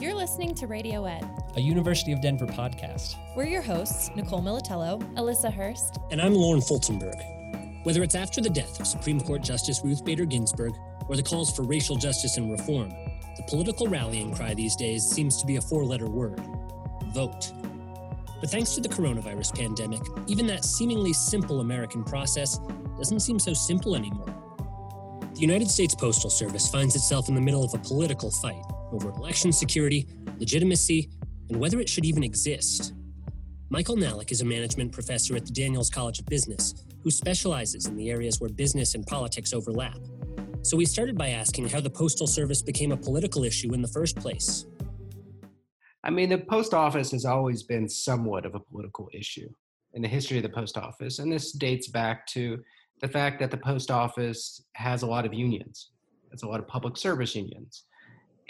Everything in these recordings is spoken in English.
You're listening to Radio Ed, a University of Denver podcast. We're your hosts, Nicole Militello, Alyssa Hurst, and I'm Lauren Fultonberg. Whether it's after the death of Supreme Court Justice Ruth Bader Ginsburg or the calls for racial justice and reform, the political rallying cry these days seems to be a four letter word vote. But thanks to the coronavirus pandemic, even that seemingly simple American process doesn't seem so simple anymore. The United States Postal Service finds itself in the middle of a political fight over election security, legitimacy, and whether it should even exist. Michael Nalick is a management professor at the Daniels College of Business who specializes in the areas where business and politics overlap. So we started by asking how the Postal Service became a political issue in the first place. I mean, the post office has always been somewhat of a political issue in the history of the post office. And this dates back to the fact that the post office has a lot of unions, it's a lot of public service unions.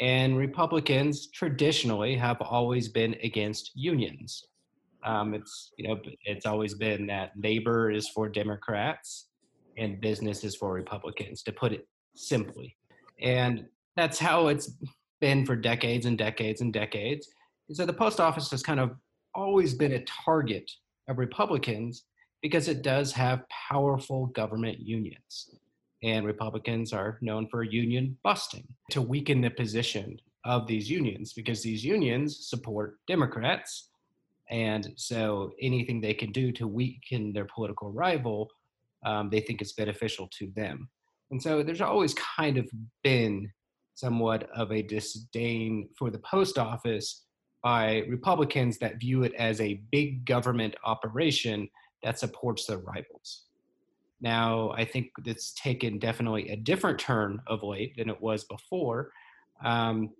And Republicans traditionally have always been against unions. Um, it's you know it's always been that labor is for Democrats and business is for Republicans, to put it simply. And that's how it's been for decades and decades and decades. so the post office has kind of always been a target of Republicans because it does have powerful government unions. And Republicans are known for union busting to weaken the position of these unions because these unions support Democrats. And so anything they can do to weaken their political rival, um, they think is beneficial to them. And so there's always kind of been somewhat of a disdain for the post office by Republicans that view it as a big government operation that supports their rivals. Now, I think it's taken definitely a different turn of late than it was before. Um,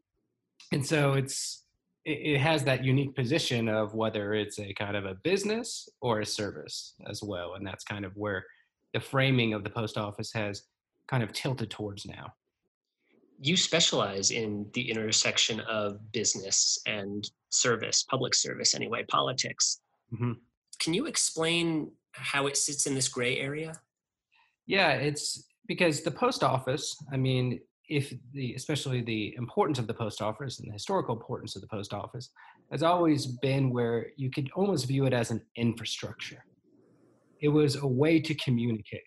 and so it's it, it has that unique position of whether it's a kind of a business or a service as well. And that's kind of where the framing of the post office has kind of tilted towards now. You specialize in the intersection of business and service, public service anyway, politics. Mm-hmm. Can you explain how it sits in this gray area? Yeah, it's because the post office, I mean, if the especially the importance of the post office and the historical importance of the post office has always been where you could almost view it as an infrastructure. It was a way to communicate.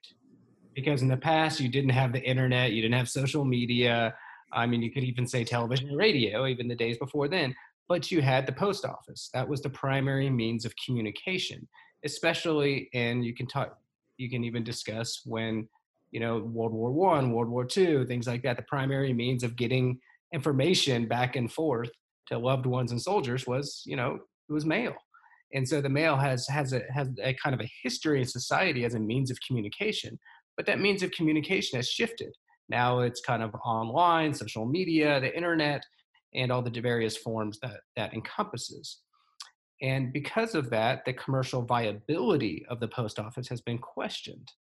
Because in the past you didn't have the internet, you didn't have social media, I mean you could even say television and radio even the days before then, but you had the post office. That was the primary means of communication, especially, and you can talk, you can even discuss when, you know, World War One, World War Two, things like that. The primary means of getting information back and forth to loved ones and soldiers was, you know, it was mail. And so the mail has has a has a kind of a history in society as a means of communication, but that means of communication has shifted. Now it's kind of online, social media, the internet, and all the various forms that that encompasses. And because of that, the commercial viability of the post office has been questioned.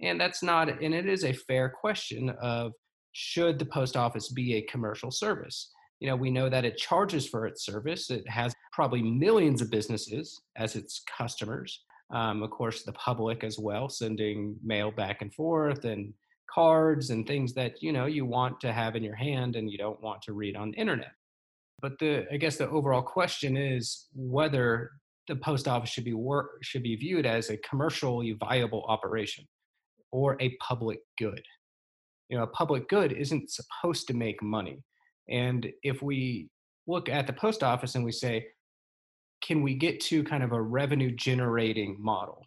And that's not, and it is a fair question of should the post office be a commercial service? You know, we know that it charges for its service. It has probably millions of businesses as its customers. Um, of course, the public as well, sending mail back and forth and cards and things that you know you want to have in your hand and you don't want to read on the internet. But the i guess the overall question is whether the post office should be work should be viewed as a commercially viable operation or a public good. You know a public good isn't supposed to make money. And if we look at the post office and we say can we get to kind of a revenue generating model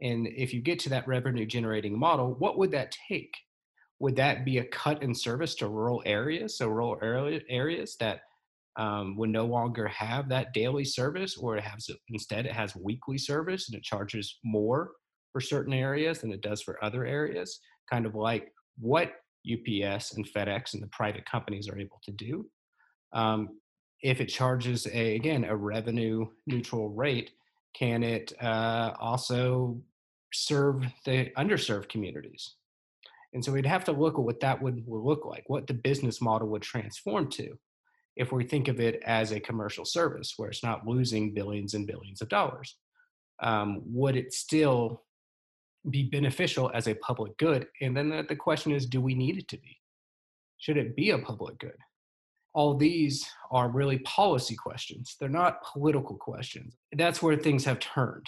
and if you get to that revenue generating model, what would that take? Would that be a cut in service to rural areas? So rural areas that um, would no longer have that daily service, or it has instead it has weekly service and it charges more for certain areas than it does for other areas. Kind of like what UPS and FedEx and the private companies are able to do. Um, if it charges a again a revenue neutral rate, can it uh, also serve the underserved communities? And so we'd have to look at what that would, look like, what the business model would transform to if we think of it as a commercial service where it's not losing billions and billions of dollars. Um, would it still be beneficial as a public good? And then the, the question is do we need it to be? Should it be a public good? All these are really policy questions. They're not political questions. That's where things have turned.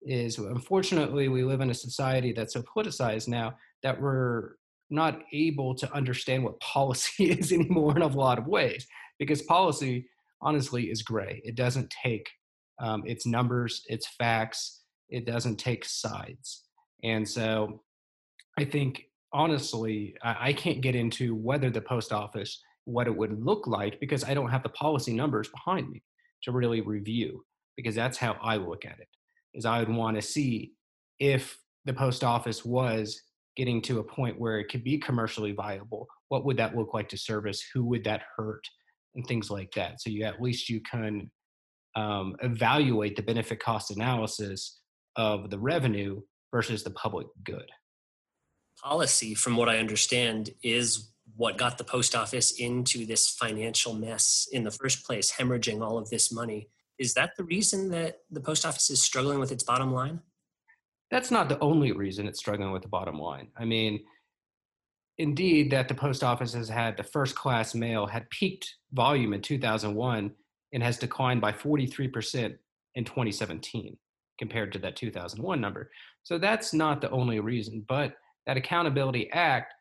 Is unfortunately we live in a society that's so politicized now that we're not able to understand what policy is anymore in a lot of ways because policy honestly is gray. It doesn't take um, its numbers, its facts. It doesn't take sides. And so I think honestly, I, I can't get into whether the post office, what it would look like, because I don't have the policy numbers behind me to really review, because that's how I look at it, is I would want to see if the post office was getting to a point where it could be commercially viable, what would that look like to service? Who would that hurt? And things like that. So you at least you can um, evaluate the benefit cost analysis of the revenue versus the public good policy, from what I understand, is what got the post office into this financial mess in the first place, hemorrhaging all of this money. Is that the reason that the post office is struggling with its bottom line? That's not the only reason it's struggling with the bottom line. I mean, indeed, that the post office has had the first class mail had peaked volume in 2001 and has declined by 43% in 2017 compared to that 2001 number. So that's not the only reason, but that Accountability Act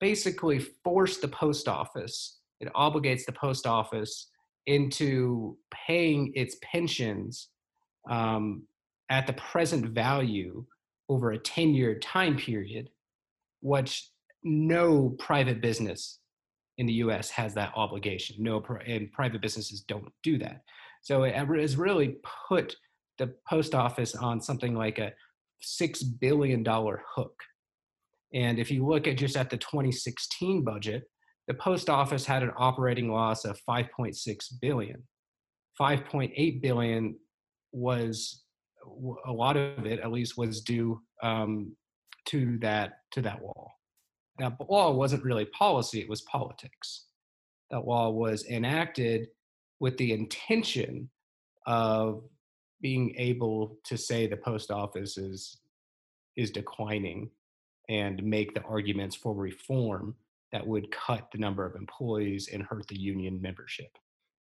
basically forced the post office, it obligates the post office into paying its pensions um, at the present value over a 10 year time period, which no private business in the US has that obligation. No, and private businesses don't do that. So it has really put the post office on something like a $6 billion hook and if you look at just at the 2016 budget, the post office had an operating loss of 5.6 billion. 5.8 billion was a lot of it, at least, was due um, to that to that wall. That law wasn't really policy; it was politics. That law was enacted with the intention of being able to say the post office is is declining and make the arguments for reform that would cut the number of employees and hurt the union membership.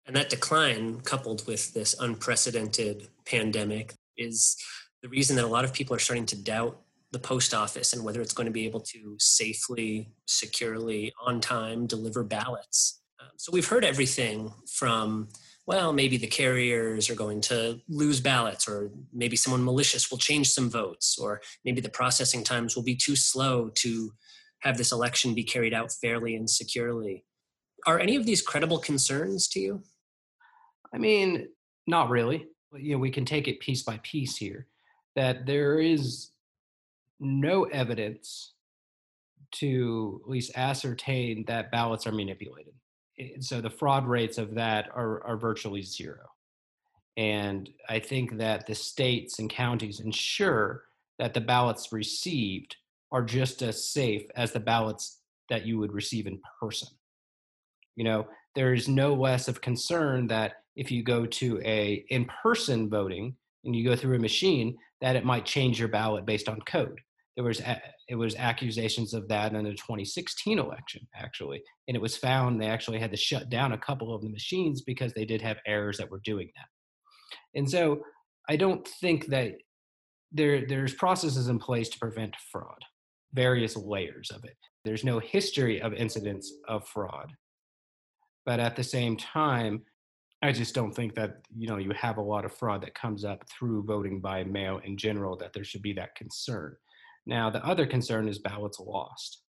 And that decline, coupled with this unprecedented pandemic, is the reason that a lot of people are starting to doubt the post office and whether it's going to be able to safely, securely, on time deliver ballots. Um, so we've heard everything from well, maybe the carriers are going to lose ballots, or maybe someone malicious will change some votes, or maybe the processing times will be too slow to have this election be carried out fairly and securely. Are any of these credible concerns to you? I mean, not really. You know, we can take it piece by piece here that there is no evidence to at least ascertain that ballots are manipulated so the fraud rates of that are, are virtually zero. And I think that the states and counties ensure that the ballots received are just as safe as the ballots that you would receive in person. You know, there is no less of concern that if you go to a in-person voting and you go through a machine, that it might change your ballot based on code there was it was accusations of that in the 2016 election actually. And it was found they actually had to shut down a couple of the machines because they did have errors that were doing that. And so i don't think that there there's processes in place to prevent fraud various layers of it. There's no history of incidents of fraud. But at the same time i just don't think that you know you have a lot of fraud that comes up through voting by mail in general that there should be that concern now, the other concern is ballots lost.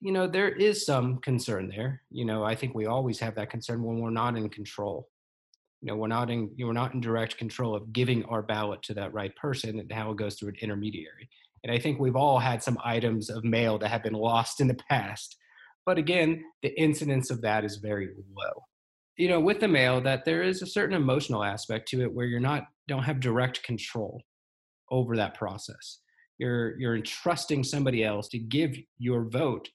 You know, there is some concern there. You know, I think we always have that concern when we're not in control. You know, we're not in we're not in direct control of giving our ballot to that right person and how it goes through an intermediary. And I think we've all had some items of mail that have been lost in the past. But again, the incidence of that is very low. You know, with the mail, that there is a certain emotional aspect to it where you're not don't have direct control over that process you're you're entrusting somebody else to give your vote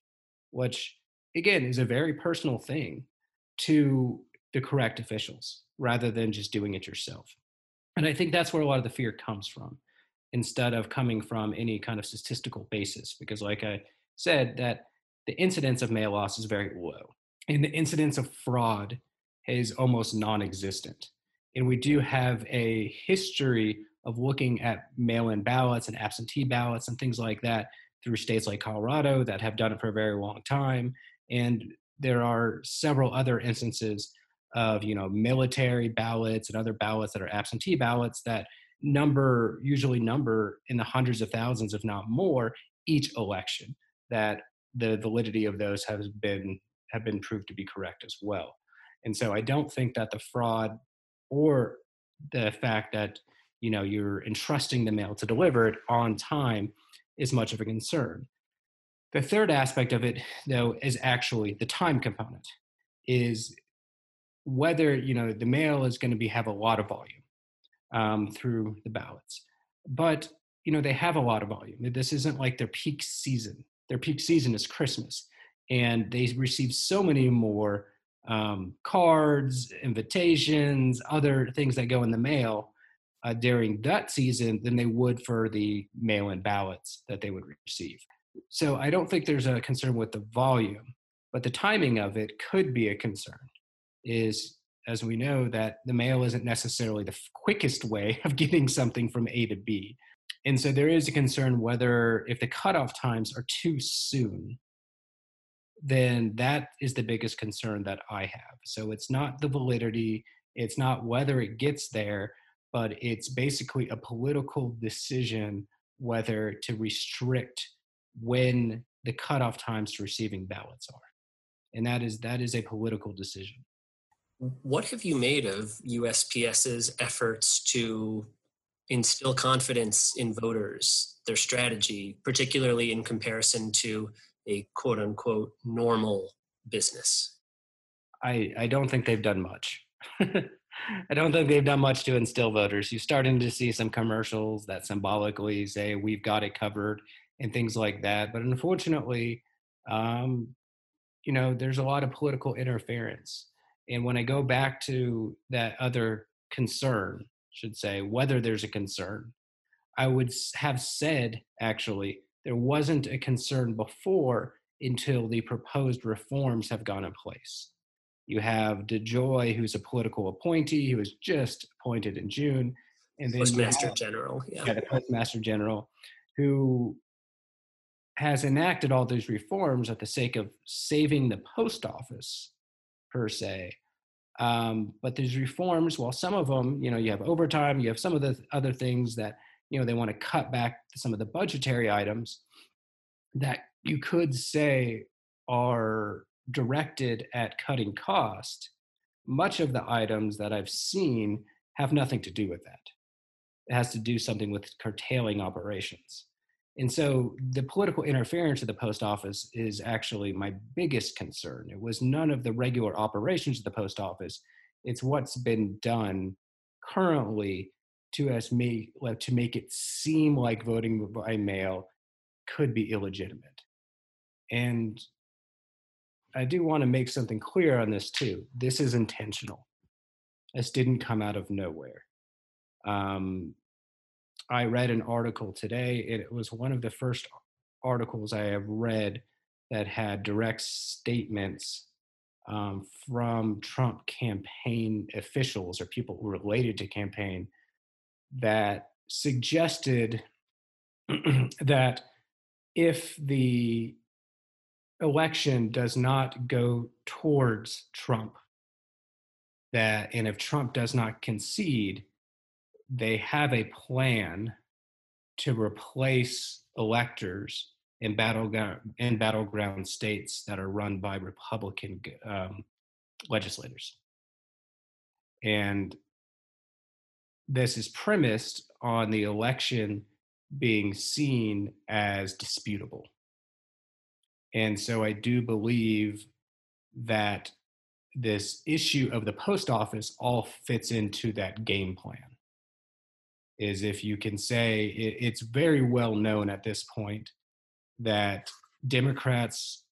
which again is a very personal thing to the correct officials rather than just doing it yourself and i think that's where a lot of the fear comes from instead of coming from any kind of statistical basis because like i said that the incidence of mail loss is very low and the incidence of fraud is almost non-existent. And we do have a history of looking at mail-in ballots and absentee ballots and things like that through states like Colorado that have done it for a very long time. And there are several other instances of you know military ballots and other ballots that are absentee ballots that number usually number in the hundreds of thousands if not more each election that the validity of those has been have been proved to be correct as well and so i don't think that the fraud or the fact that you know you're entrusting the mail to deliver it on time is much of a concern. The third aspect of it though is actually the time component is whether you know the mail is going to be have a lot of volume um, through the ballots. But you know they have a lot of volume. This isn't like their peak season. Their peak season is christmas and they receive so many more um, cards invitations other things that go in the mail uh, during that season than they would for the mail-in ballots that they would receive so i don't think there's a concern with the volume but the timing of it could be a concern is as we know that the mail isn't necessarily the quickest way of getting something from A to B. And so there is a concern whether if the cutoff times are too soon, then that is the biggest concern that I have. So it's not the validity, it's not whether it gets there, but it's basically a political decision whether to restrict when the cutoff times to receiving ballots are. And that is that is a political decision. What have you made of USPS's efforts to instill confidence in voters, their strategy, particularly in comparison to a quote unquote normal business? I, I don't think they've done much. I don't think they've done much to instill voters. You're starting to see some commercials that symbolically say we've got it covered and things like that. But unfortunately, um, you know, there's a lot of political interference. And when I go back to that other concern, should say, whether there's a concern, I would have said actually there wasn't a concern before until the proposed reforms have gone in place. You have DeJoy, who's a political appointee, who was just appointed in June, and then Postmaster have, General, yeah. yeah, the Postmaster General, who has enacted all these reforms at the sake of saving the post office per se. Um, but these reforms, while some of them, you know, you have overtime, you have some of the other things that, you know, they want to cut back some of the budgetary items that you could say are directed at cutting cost. Much of the items that I've seen have nothing to do with that. It has to do something with curtailing operations. And so the political interference of the post office is actually my biggest concern. It was none of the regular operations of the post office. It's what's been done currently to us make to make it seem like voting by mail could be illegitimate. And I do want to make something clear on this too. This is intentional. This didn't come out of nowhere. Um, I read an article today. It was one of the first articles I have read that had direct statements um, from Trump campaign officials or people related to campaign that suggested that if the election does not go towards Trump, that and if Trump does not concede, they have a plan to replace electors in battleground in battleground states that are run by Republican um, legislators, and this is premised on the election being seen as disputable. And so I do believe that this issue of the post office all fits into that game plan is if you can say it, it's very well known at this point that Democrats,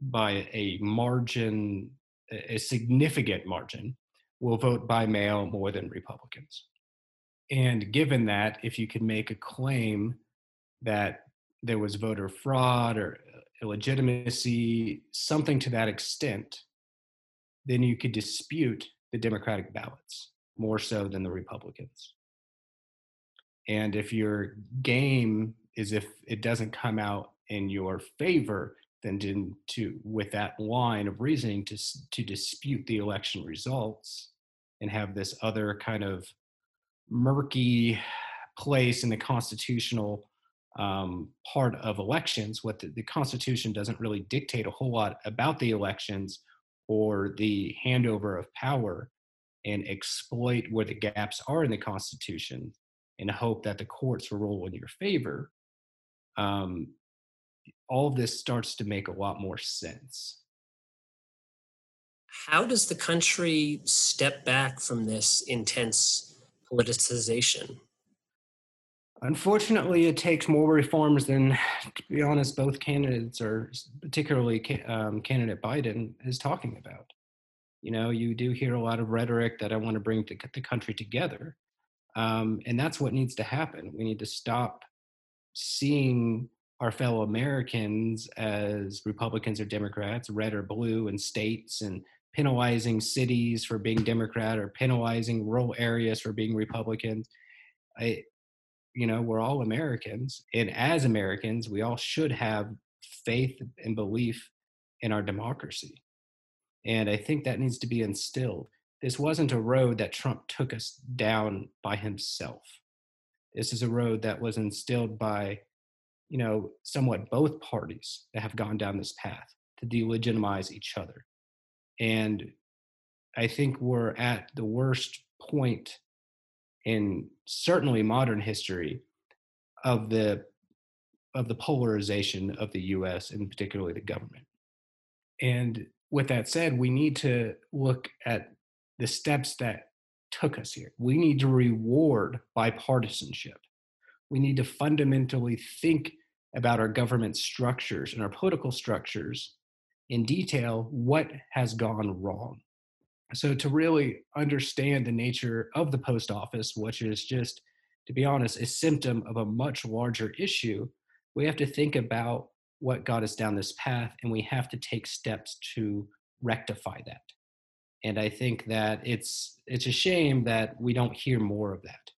by a margin, a significant margin, will vote by mail more than Republicans. And given that, if you can make a claim that there was voter fraud or illegitimacy, something to that extent, then you could dispute the Democratic ballots more so than the Republicans. And if your game is if it doesn't come out in your favor, then to, to with that line of reasoning to to dispute the election results and have this other kind of murky place in the constitutional um, part of elections. What the, the Constitution doesn't really dictate a whole lot about the elections or the handover of power and exploit where the gaps are in the Constitution and hope that the courts will rule in your favor, um, all of this starts to make a lot more sense. How does the country step back from this intense politicization? Unfortunately, it takes more reforms than, to be honest, both candidates, or particularly um, candidate Biden, is talking about. You know, you do hear a lot of rhetoric that I want to bring the, the country together. Um, and that's what needs to happen. We need to stop seeing our fellow Americans as Republicans or Democrats, red or blue, in states, and penalizing cities for being Democrat or penalizing rural areas for being Republicans. I, you know, we're all Americans, and as Americans, we all should have faith and belief in our democracy. And I think that needs to be instilled. This wasn't a road that Trump took us down by himself. This is a road that was instilled by, you know, somewhat both parties that have gone down this path to delegitimize each other. And I think we're at the worst point in certainly modern history of the of the polarization of the US and particularly the government. And with that said, we need to look at the steps that took us here. We need to reward bipartisanship. We need to fundamentally think about our government structures and our political structures in detail what has gone wrong. So, to really understand the nature of the post office, which is just, to be honest, a symptom of a much larger issue, we have to think about what got us down this path and we have to take steps to rectify that. And i think that it's it's a shame that we don't hear more of that.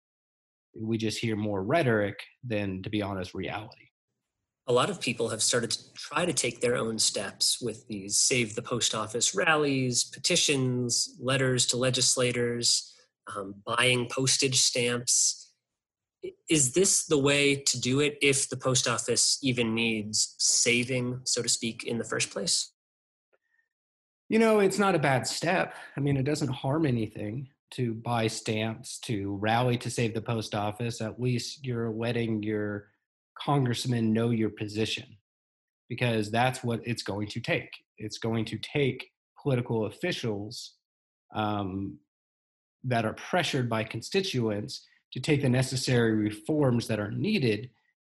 We just hear more rhetoric than to be honest reality a lot of people have started to try to take their own steps with these save the post office rallies petitions letters to legislators um, buying postage stamps is this the way to do it if the post office even needs saving, so to speak, in the first place? You know, it's not a bad step. I mean, it doesn't harm anything to buy stamps, to rally to save the post office. At least you're letting your congressman know your position because that's what it's going to take. It's going to take political officials um, that are pressured by constituents to take the necessary reforms that are needed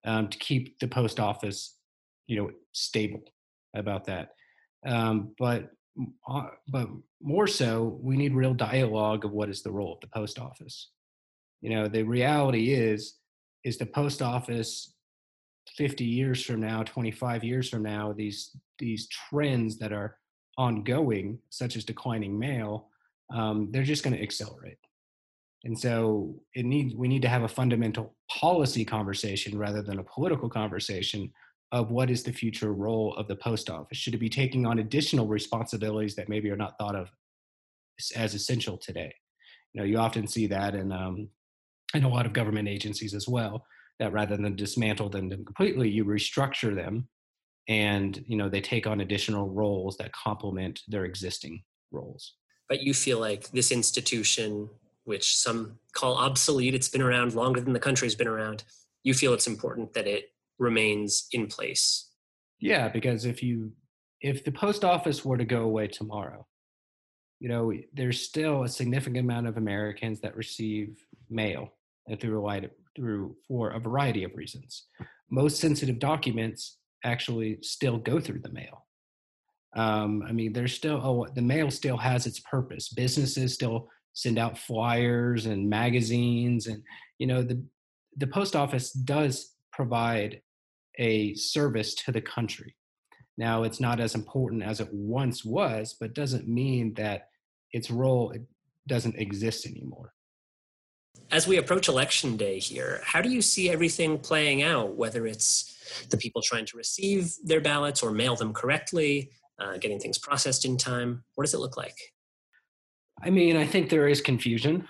um, to keep the post office, you know, stable about that. Um, but uh, but more so, we need real dialogue of what is the role of the post office. You know, the reality is is the post office 50 years from now, 25 years from now, these these trends that are ongoing, such as declining mail, um, they're just going to accelerate. And so it needs we need to have a fundamental policy conversation rather than a political conversation of what is the future role of the post office. Should it be taking on additional responsibilities that maybe are not thought of as essential today? You know, you often see that in um, in a lot of government agencies as well. That rather than dismantle them completely, you restructure them, and you know they take on additional roles that complement their existing roles. But you feel like this institution which some call obsolete. It's been around longer than the country's been around. You feel it's important that it remains in place. Yeah, because if you if the post office were to go away tomorrow, you know, there's still a significant amount of Americans that receive mail uh, through a wide, through for a variety of reasons. Most sensitive documents actually still go through the mail. Um, I mean, there's still oh, the mail still has its purpose. Businesses still send out flyers and magazines and you know the the post office does provide a service to the country Now, it's not as important as it once was, but doesn't mean that its role doesn't exist anymore. As we approach election day here, how do you see everything playing out, whether it's the people trying to receive their ballots or mail them correctly, uh, getting things processed in time? What does it look like? I mean, I think there is confusion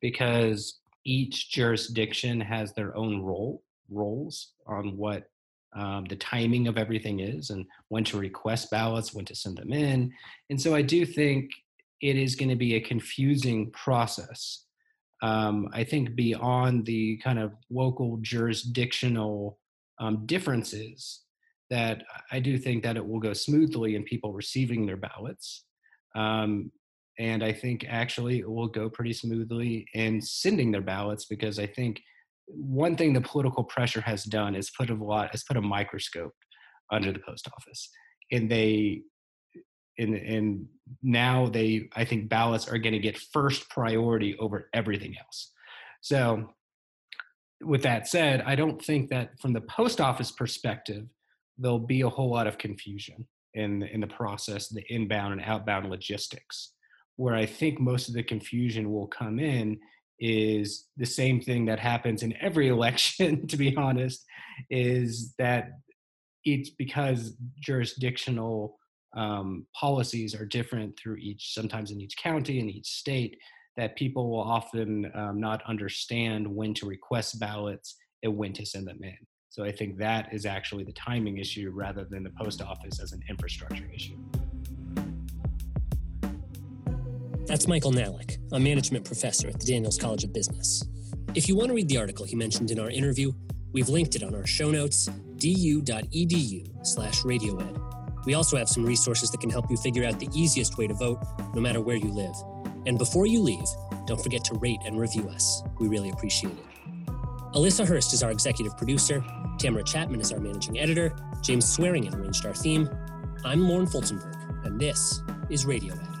because each jurisdiction has their own role roles on what um, the timing of everything is and when to request ballots, when to send them in. And so I do think it is going to be a confusing process. Um, I think beyond the kind of local jurisdictional um, differences, that I do think that it will go smoothly in people receiving their ballots. Um, and I think actually it will go pretty smoothly in sending their ballots because I think one thing the political pressure has done is put a lot has put a microscope under the post office and they and and now they i think ballots are going to get first priority over everything else. So with that said i don't think that from the post office perspective there'll be a whole lot of confusion in in the process the inbound and outbound logistics. Where i think most of the confusion will come in is the same thing that happens in every election to be honest is that it's because jurisdictional um, policies are different through each sometimes in each county in each state that people will often um, not understand when to request ballots and when to send them in so i think that is actually the timing issue rather than the post office as an infrastructure issue that's Michael Nalick, a management professor at the Daniels College of Business. If you want to read the article he mentioned in our interview, we've linked it on our show notes, du.edu slash radioed. We also have some resources that can help you figure out the easiest way to vote, no matter where you live. And before you leave, don't forget to rate and review us. We really appreciate it. Alyssa Hurst is our executive producer, Tamara Chapman is our managing editor, James Swearingen arranged our theme. I'm Lauren Fultonberg, and this is Radio.